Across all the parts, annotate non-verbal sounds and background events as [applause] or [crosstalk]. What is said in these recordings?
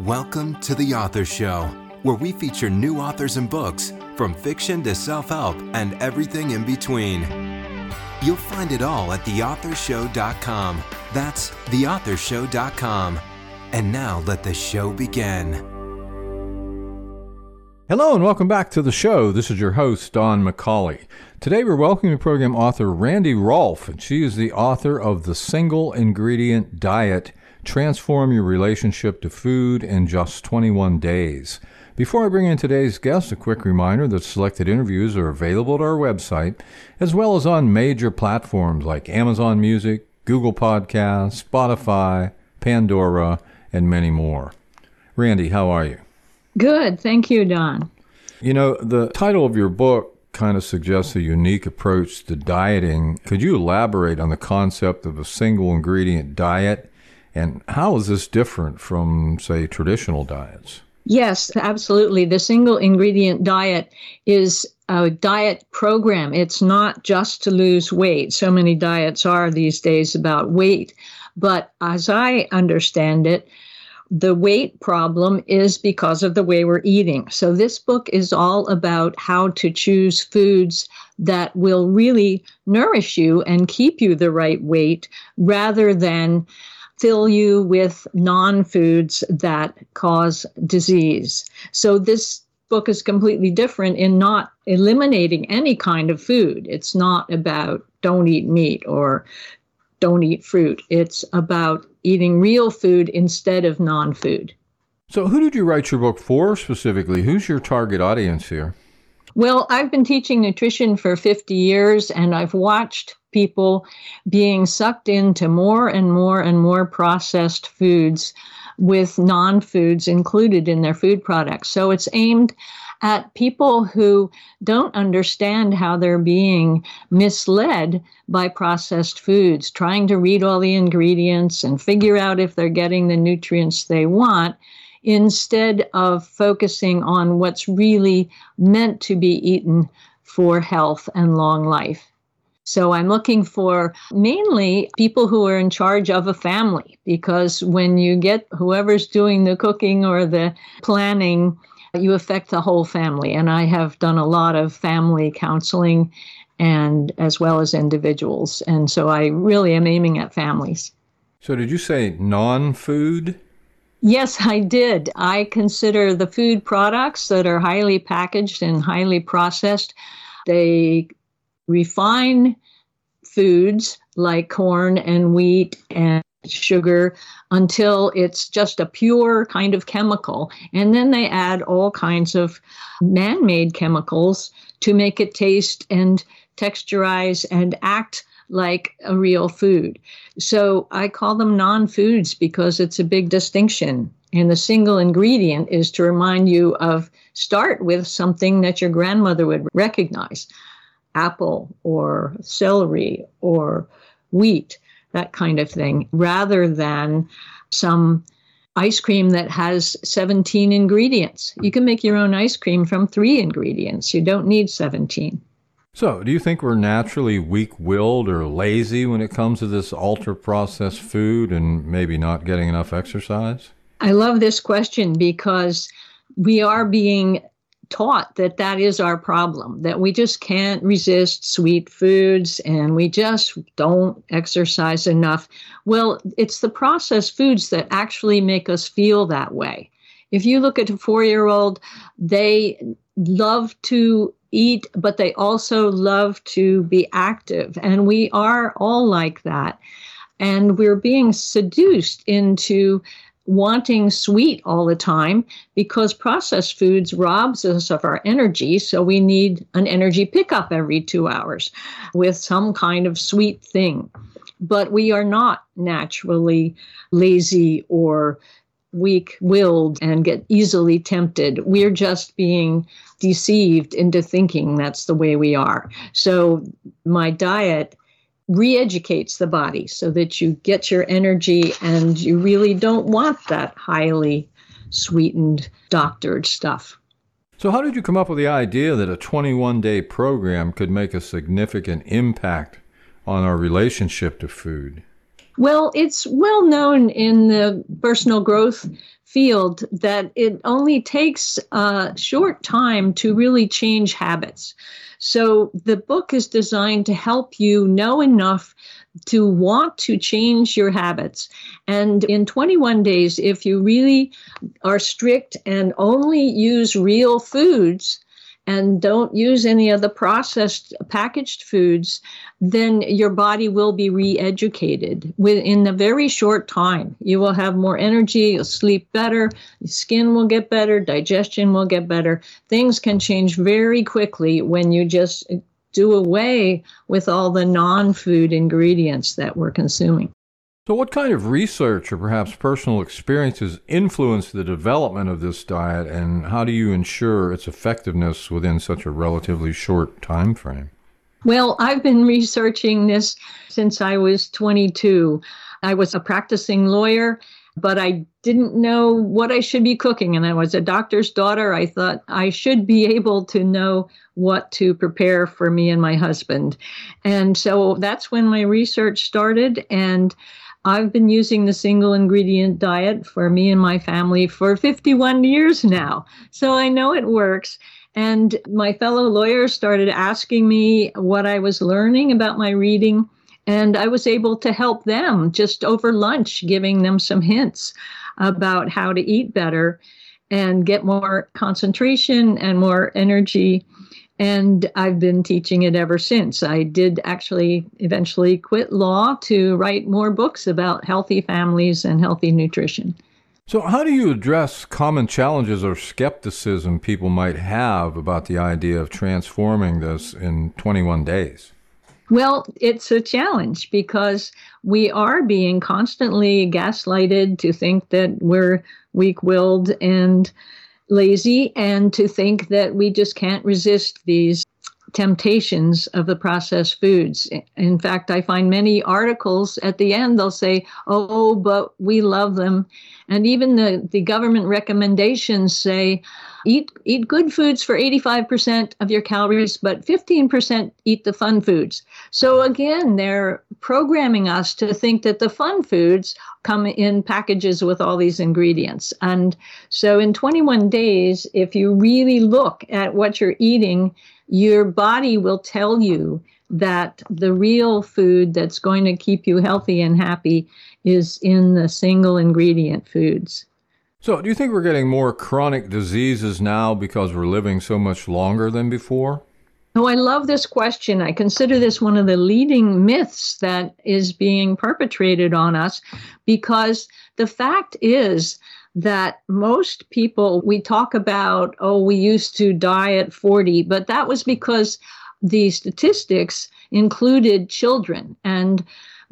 Welcome to The Author Show, where we feature new authors and books, from fiction to self help and everything in between. You'll find it all at theauthorshow.com. That's theauthorshow.com. And now let the show begin. Hello and welcome back to the show. This is your host, Don McCauley. Today we're welcoming program author Randy Rolfe, and she is the author of The Single Ingredient Diet Transform Your Relationship to Food in Just 21 Days. Before I bring in today's guest, a quick reminder that selected interviews are available at our website, as well as on major platforms like Amazon Music, Google Podcasts, Spotify, Pandora, and many more. Randy, how are you? Good. Thank you, Don. You know, the title of your book kind of suggests a unique approach to dieting. Could you elaborate on the concept of a single ingredient diet and how is this different from, say, traditional diets? Yes, absolutely. The single ingredient diet is a diet program. It's not just to lose weight. So many diets are these days about weight. But as I understand it, the weight problem is because of the way we're eating. So, this book is all about how to choose foods that will really nourish you and keep you the right weight rather than fill you with non foods that cause disease. So this book is completely different in not eliminating any kind of food. It's not about don't eat meat or don't eat fruit. It's about eating real food instead of non food. So, who did you write your book for specifically? Who's your target audience here? Well, I've been teaching nutrition for 50 years and I've watched people being sucked into more and more and more processed foods with non foods included in their food products. So it's aimed at people who don't understand how they're being misled by processed foods, trying to read all the ingredients and figure out if they're getting the nutrients they want instead of focusing on what's really meant to be eaten for health and long life. So I'm looking for mainly people who are in charge of a family because when you get whoever's doing the cooking or the planning, you affect the whole family. And I have done a lot of family counseling and as well as individuals. And so I really am aiming at families. So did you say non-food? Yes, I did. I consider the food products that are highly packaged and highly processed. They refine foods like corn and wheat and sugar until it's just a pure kind of chemical. And then they add all kinds of man made chemicals to make it taste and texturize and act like a real food. So I call them non foods because it's a big distinction. And the single ingredient is to remind you of start with something that your grandmother would recognize apple or celery or wheat, that kind of thing, rather than some ice cream that has 17 ingredients. You can make your own ice cream from three ingredients. You don't need 17. So, do you think we're naturally weak willed or lazy when it comes to this ultra processed food and maybe not getting enough exercise? I love this question because we are being taught that that is our problem, that we just can't resist sweet foods and we just don't exercise enough. Well, it's the processed foods that actually make us feel that way. If you look at a four year old, they love to eat, but they also love to be active. And we are all like that. And we're being seduced into wanting sweet all the time because processed foods robs us of our energy so we need an energy pickup every 2 hours with some kind of sweet thing but we are not naturally lazy or weak willed and get easily tempted. We're just being deceived into thinking that's the way we are. So, my diet re-educates the body so that you get your energy and you really don't want that highly sweetened doctored stuff. So how did you come up with the idea that a 21-day program could make a significant impact on our relationship to food? Well, it's well known in the personal growth field that it only takes a short time to really change habits. So the book is designed to help you know enough to want to change your habits. And in 21 days, if you really are strict and only use real foods, and don't use any of the processed packaged foods, then your body will be re educated within a very short time. You will have more energy, you'll sleep better, your skin will get better, digestion will get better. Things can change very quickly when you just do away with all the non food ingredients that we're consuming. So, what kind of research or perhaps personal experiences influenced the development of this diet, and how do you ensure its effectiveness within such a relatively short time frame? Well, I've been researching this since I was 22. I was a practicing lawyer, but I didn't know what I should be cooking. And I was a doctor's daughter. I thought I should be able to know what to prepare for me and my husband. And so that's when my research started. And I've been using the single ingredient diet for me and my family for 51 years now. So I know it works. And my fellow lawyers started asking me what I was learning about my reading. And I was able to help them just over lunch, giving them some hints about how to eat better and get more concentration and more energy and I've been teaching it ever since. I did actually eventually quit law to write more books about healthy families and healthy nutrition. So, how do you address common challenges or skepticism people might have about the idea of transforming this in 21 days? Well, it's a challenge because we are being constantly gaslighted to think that we're weak willed and lazy and to think that we just can't resist these temptations of the processed foods. In fact, I find many articles at the end, they'll say, oh, but we love them. And even the, the government recommendations say, eat, eat good foods for 85% of your calories, but 15% eat the fun foods. So again, they're programming us to think that the fun foods come in packages with all these ingredients. And so in 21 days, if you really look at what you're eating, your body will tell you that the real food that's going to keep you healthy and happy is in the single ingredient foods. So, do you think we're getting more chronic diseases now because we're living so much longer than before? Oh, I love this question. I consider this one of the leading myths that is being perpetrated on us because the fact is that most people, we talk about, oh, we used to die at 40, but that was because the statistics included children and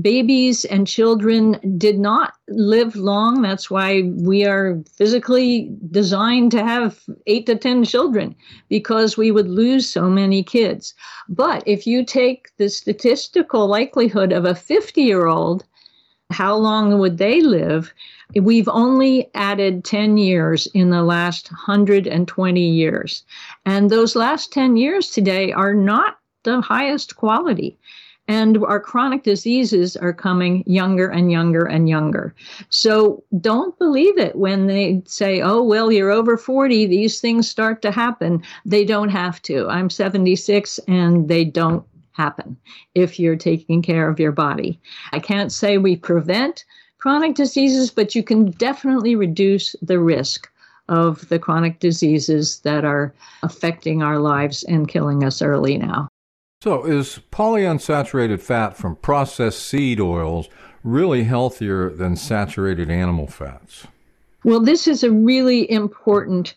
babies and children did not live long. That's why we are physically designed to have eight to 10 children because we would lose so many kids. But if you take the statistical likelihood of a 50 year old, how long would they live? We've only added 10 years in the last 120 years. And those last 10 years today are not the highest quality. And our chronic diseases are coming younger and younger and younger. So don't believe it when they say, oh, well, you're over 40, these things start to happen. They don't have to. I'm 76 and they don't happen if you're taking care of your body. I can't say we prevent chronic diseases, but you can definitely reduce the risk of the chronic diseases that are affecting our lives and killing us early now. So, is polyunsaturated fat from processed seed oils really healthier than saturated animal fats? Well, this is a really important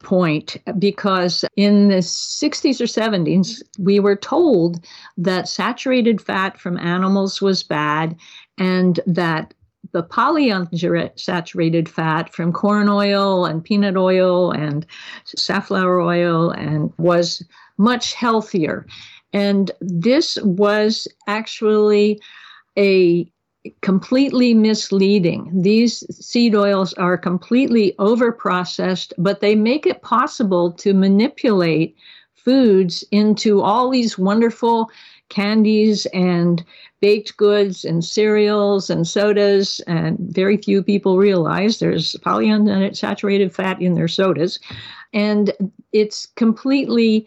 point because in the 60s or 70s, we were told that saturated fat from animals was bad and that the polyunsaturated fat from corn oil and peanut oil and safflower oil and was much healthier. And this was actually a completely misleading. These seed oils are completely overprocessed, but they make it possible to manipulate foods into all these wonderful candies and baked goods and cereals and sodas, and very few people realize there's polyunsaturated fat in their sodas. And it's completely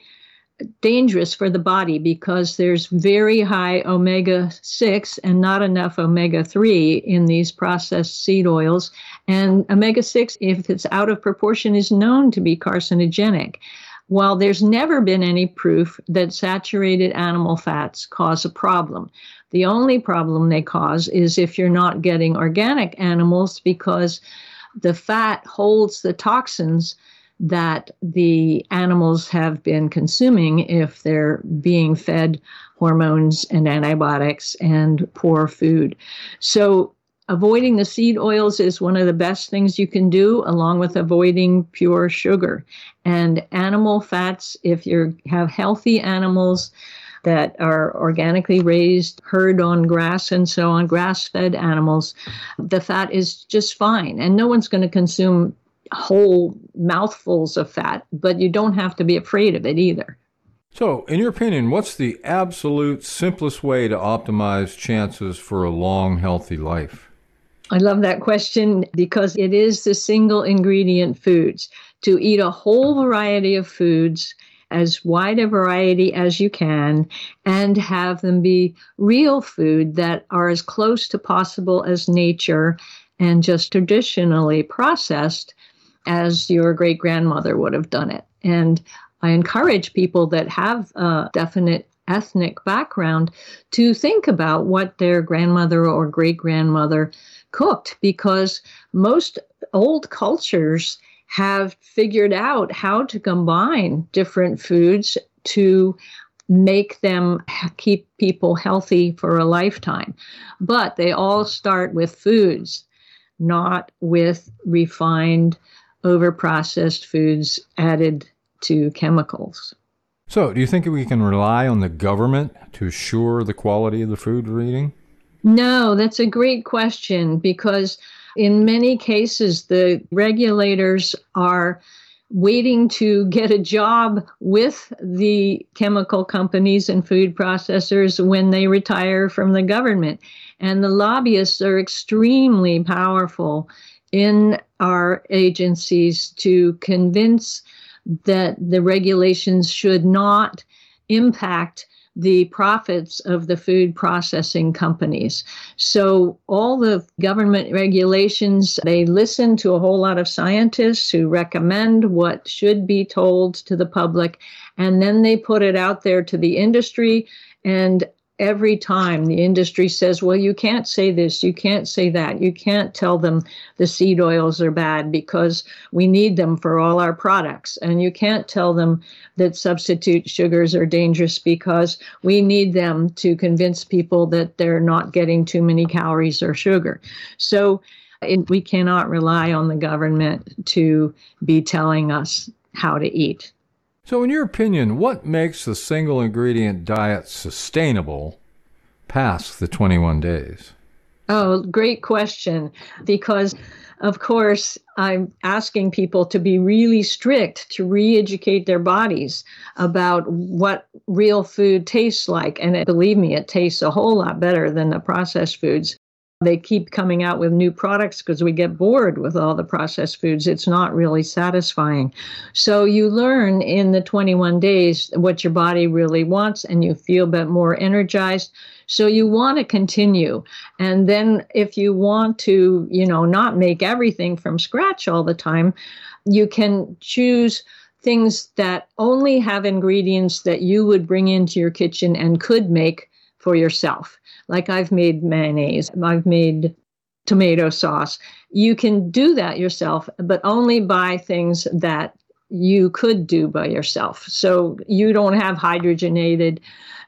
dangerous for the body because there's very high omega 6 and not enough omega 3 in these processed seed oils. And omega 6, if it's out of proportion, is known to be carcinogenic. While there's never been any proof that saturated animal fats cause a problem, the only problem they cause is if you're not getting organic animals because the fat holds the toxins that the animals have been consuming if they're being fed hormones and antibiotics and poor food. So, avoiding the seed oils is one of the best things you can do, along with avoiding pure sugar. And animal fats, if you have healthy animals, that are organically raised, herd on grass and so on, grass fed animals, the fat is just fine. And no one's going to consume whole mouthfuls of fat, but you don't have to be afraid of it either. So, in your opinion, what's the absolute simplest way to optimize chances for a long, healthy life? I love that question because it is the single ingredient foods. To eat a whole variety of foods, as wide a variety as you can, and have them be real food that are as close to possible as nature and just traditionally processed as your great grandmother would have done it. And I encourage people that have a definite ethnic background to think about what their grandmother or great grandmother cooked because most old cultures have figured out how to combine different foods to make them keep people healthy for a lifetime. But they all start with foods, not with refined over processed foods added to chemicals. So, do you think we can rely on the government to assure the quality of the food we're eating? No, that's a great question because in many cases the regulators are waiting to get a job with the chemical companies and food processors when they retire from the government. And the lobbyists are extremely powerful in our agencies to convince that the regulations should not impact the profits of the food processing companies. So all the government regulations, they listen to a whole lot of scientists who recommend what should be told to the public and then they put it out there to the industry and every time the industry says, well, you can't say this, you can't say that, you can't tell them the seed oils are bad because we need them for all our products. And you can't tell them that substitute sugars are dangerous because we need them to convince people that they're not getting too many calories or sugar. So it, we cannot rely on the government to be telling us how to eat. So, in your opinion, what makes the single ingredient diet sustainable past the 21 days? Oh, great question. Because, of course, I'm asking people to be really strict to re educate their bodies about what real food tastes like. And it, believe me, it tastes a whole lot better than the processed foods. They keep coming out with new products because we get bored with all the processed foods. It's not really satisfying. So you learn in the 21 days what your body really wants and you feel a bit more energized. So you want to continue. And then if you want to, you know, not make everything from scratch all the time, you can choose things that only have ingredients that you would bring into your kitchen and could make for yourself. Like I've made mayonnaise, I've made tomato sauce. You can do that yourself, but only buy things that you could do by yourself. So you don't have hydrogenated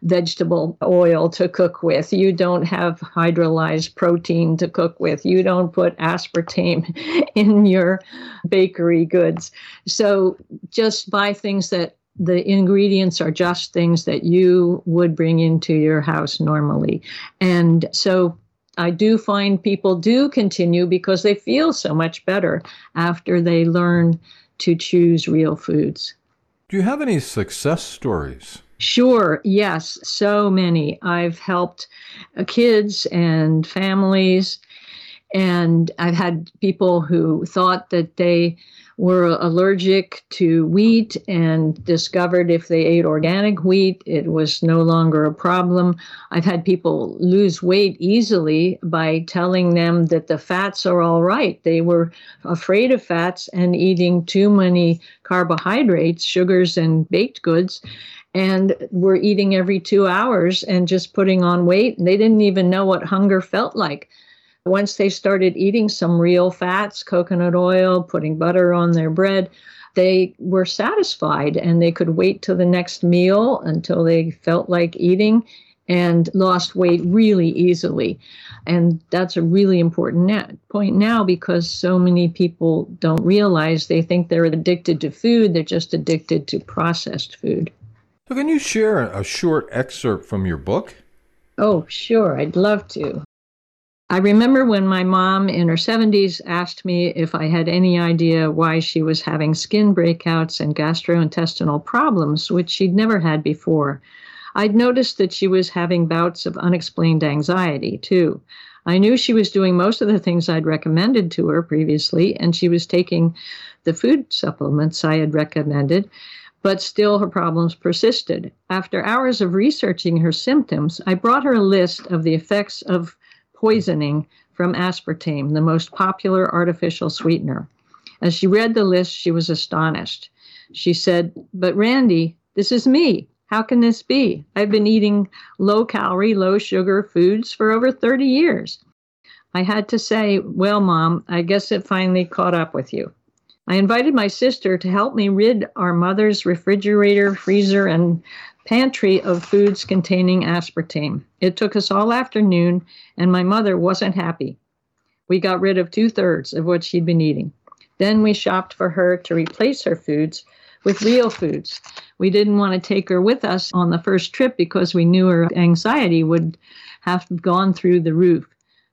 vegetable oil to cook with. You don't have hydrolyzed protein to cook with. You don't put aspartame [laughs] in your bakery goods. So just buy things that the ingredients are just things that you would bring into your house normally. And so I do find people do continue because they feel so much better after they learn to choose real foods. Do you have any success stories Sure, yes, so many. I've helped uh, kids and families, and I've had people who thought that they were allergic to wheat and discovered if they ate organic wheat, it was no longer a problem. I've had people lose weight easily by telling them that the fats are all right. They were afraid of fats and eating too many carbohydrates, sugars, and baked goods. And were eating every two hours and just putting on weight. And they didn't even know what hunger felt like once they started eating some real fats, coconut oil, putting butter on their bread, they were satisfied and they could wait till the next meal until they felt like eating and lost weight really easily. And that's a really important net point now because so many people don't realize they think they're addicted to food, they're just addicted to processed food. So, can you share a short excerpt from your book? Oh, sure, I'd love to. I remember when my mom in her 70s asked me if I had any idea why she was having skin breakouts and gastrointestinal problems, which she'd never had before. I'd noticed that she was having bouts of unexplained anxiety, too. I knew she was doing most of the things I'd recommended to her previously, and she was taking the food supplements I had recommended, but still her problems persisted. After hours of researching her symptoms, I brought her a list of the effects of poisoning from aspartame, the most popular artificial sweetener. As she read the list, she was astonished. She said, But Randy, this is me. How can this be? I've been eating low calorie, low sugar foods for over 30 years. I had to say, Well, Mom, I guess it finally caught up with you. I invited my sister to help me rid our mother's refrigerator, freezer, and pantry of foods containing aspartame. It took us all afternoon, and my mother wasn't happy. We got rid of two thirds of what she'd been eating. Then we shopped for her to replace her foods with real foods. We didn't want to take her with us on the first trip because we knew her anxiety would have gone through the roof.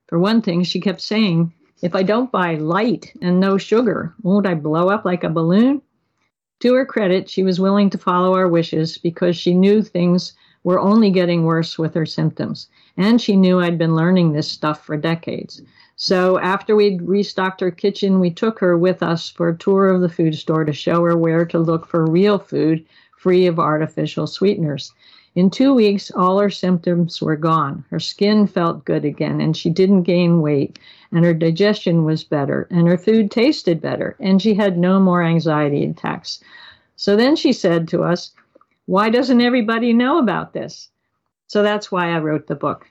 For one thing, she kept saying, If I don't buy light and no sugar, won't I blow up like a balloon? To her credit, she was willing to follow our wishes because she knew things were only getting worse with her symptoms. And she knew I'd been learning this stuff for decades. So after we'd restocked her kitchen, we took her with us for a tour of the food store to show her where to look for real food free of artificial sweeteners. In two weeks, all her symptoms were gone. Her skin felt good again, and she didn't gain weight, and her digestion was better, and her food tasted better, and she had no more anxiety attacks. So then she said to us, Why doesn't everybody know about this? So that's why I wrote the book,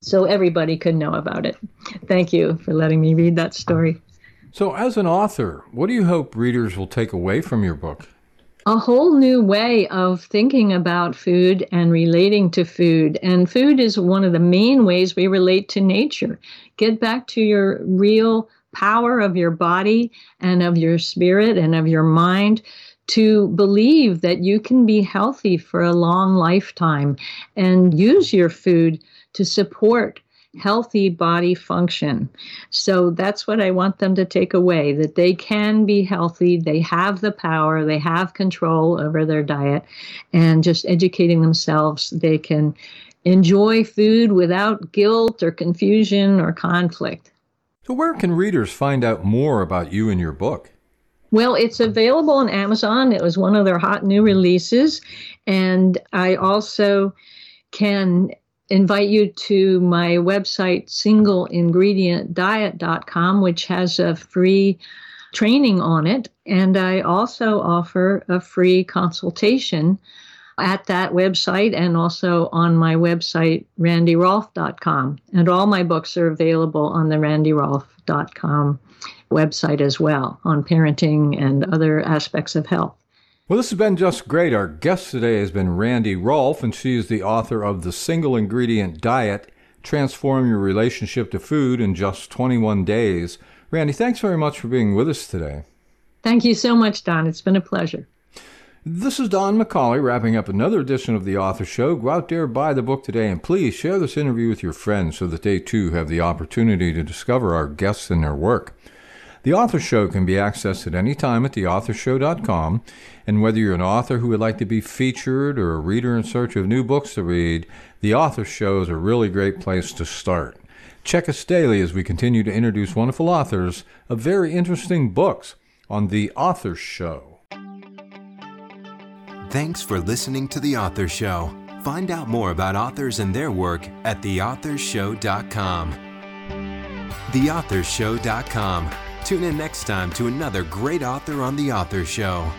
so everybody could know about it. Thank you for letting me read that story. So, as an author, what do you hope readers will take away from your book? A whole new way of thinking about food and relating to food. And food is one of the main ways we relate to nature. Get back to your real power of your body and of your spirit and of your mind to believe that you can be healthy for a long lifetime and use your food to support healthy body function. So that's what I want them to take away that they can be healthy, they have the power, they have control over their diet, and just educating themselves, they can enjoy food without guilt or confusion or conflict. So, where can readers find out more about you and your book? Well, it's available on Amazon. It was one of their hot new releases. And I also can invite you to my website, singleingredientdiet.com, which has a free training on it. And I also offer a free consultation at that website and also on my website, randyrolfe.com. And all my books are available on the randyrolfe.com website as well on parenting and other aspects of health. Well, this has been just great. Our guest today has been Randy Rolfe, and she is the author of The Single Ingredient Diet Transform Your Relationship to Food in Just 21 Days. Randy, thanks very much for being with us today. Thank you so much, Don. It's been a pleasure. This is Don McCauley wrapping up another edition of The Author Show. Go out there, buy the book today, and please share this interview with your friends so that they too have the opportunity to discover our guests and their work. The Author Show can be accessed at any time at theauthorshow.com. And whether you're an author who would like to be featured or a reader in search of new books to read, The Author Show is a really great place to start. Check us daily as we continue to introduce wonderful authors of very interesting books on The Author Show. Thanks for listening to The Author Show. Find out more about authors and their work at theauthorshow.com. Theauthorshow.com. Tune in next time to another great author on The Author Show.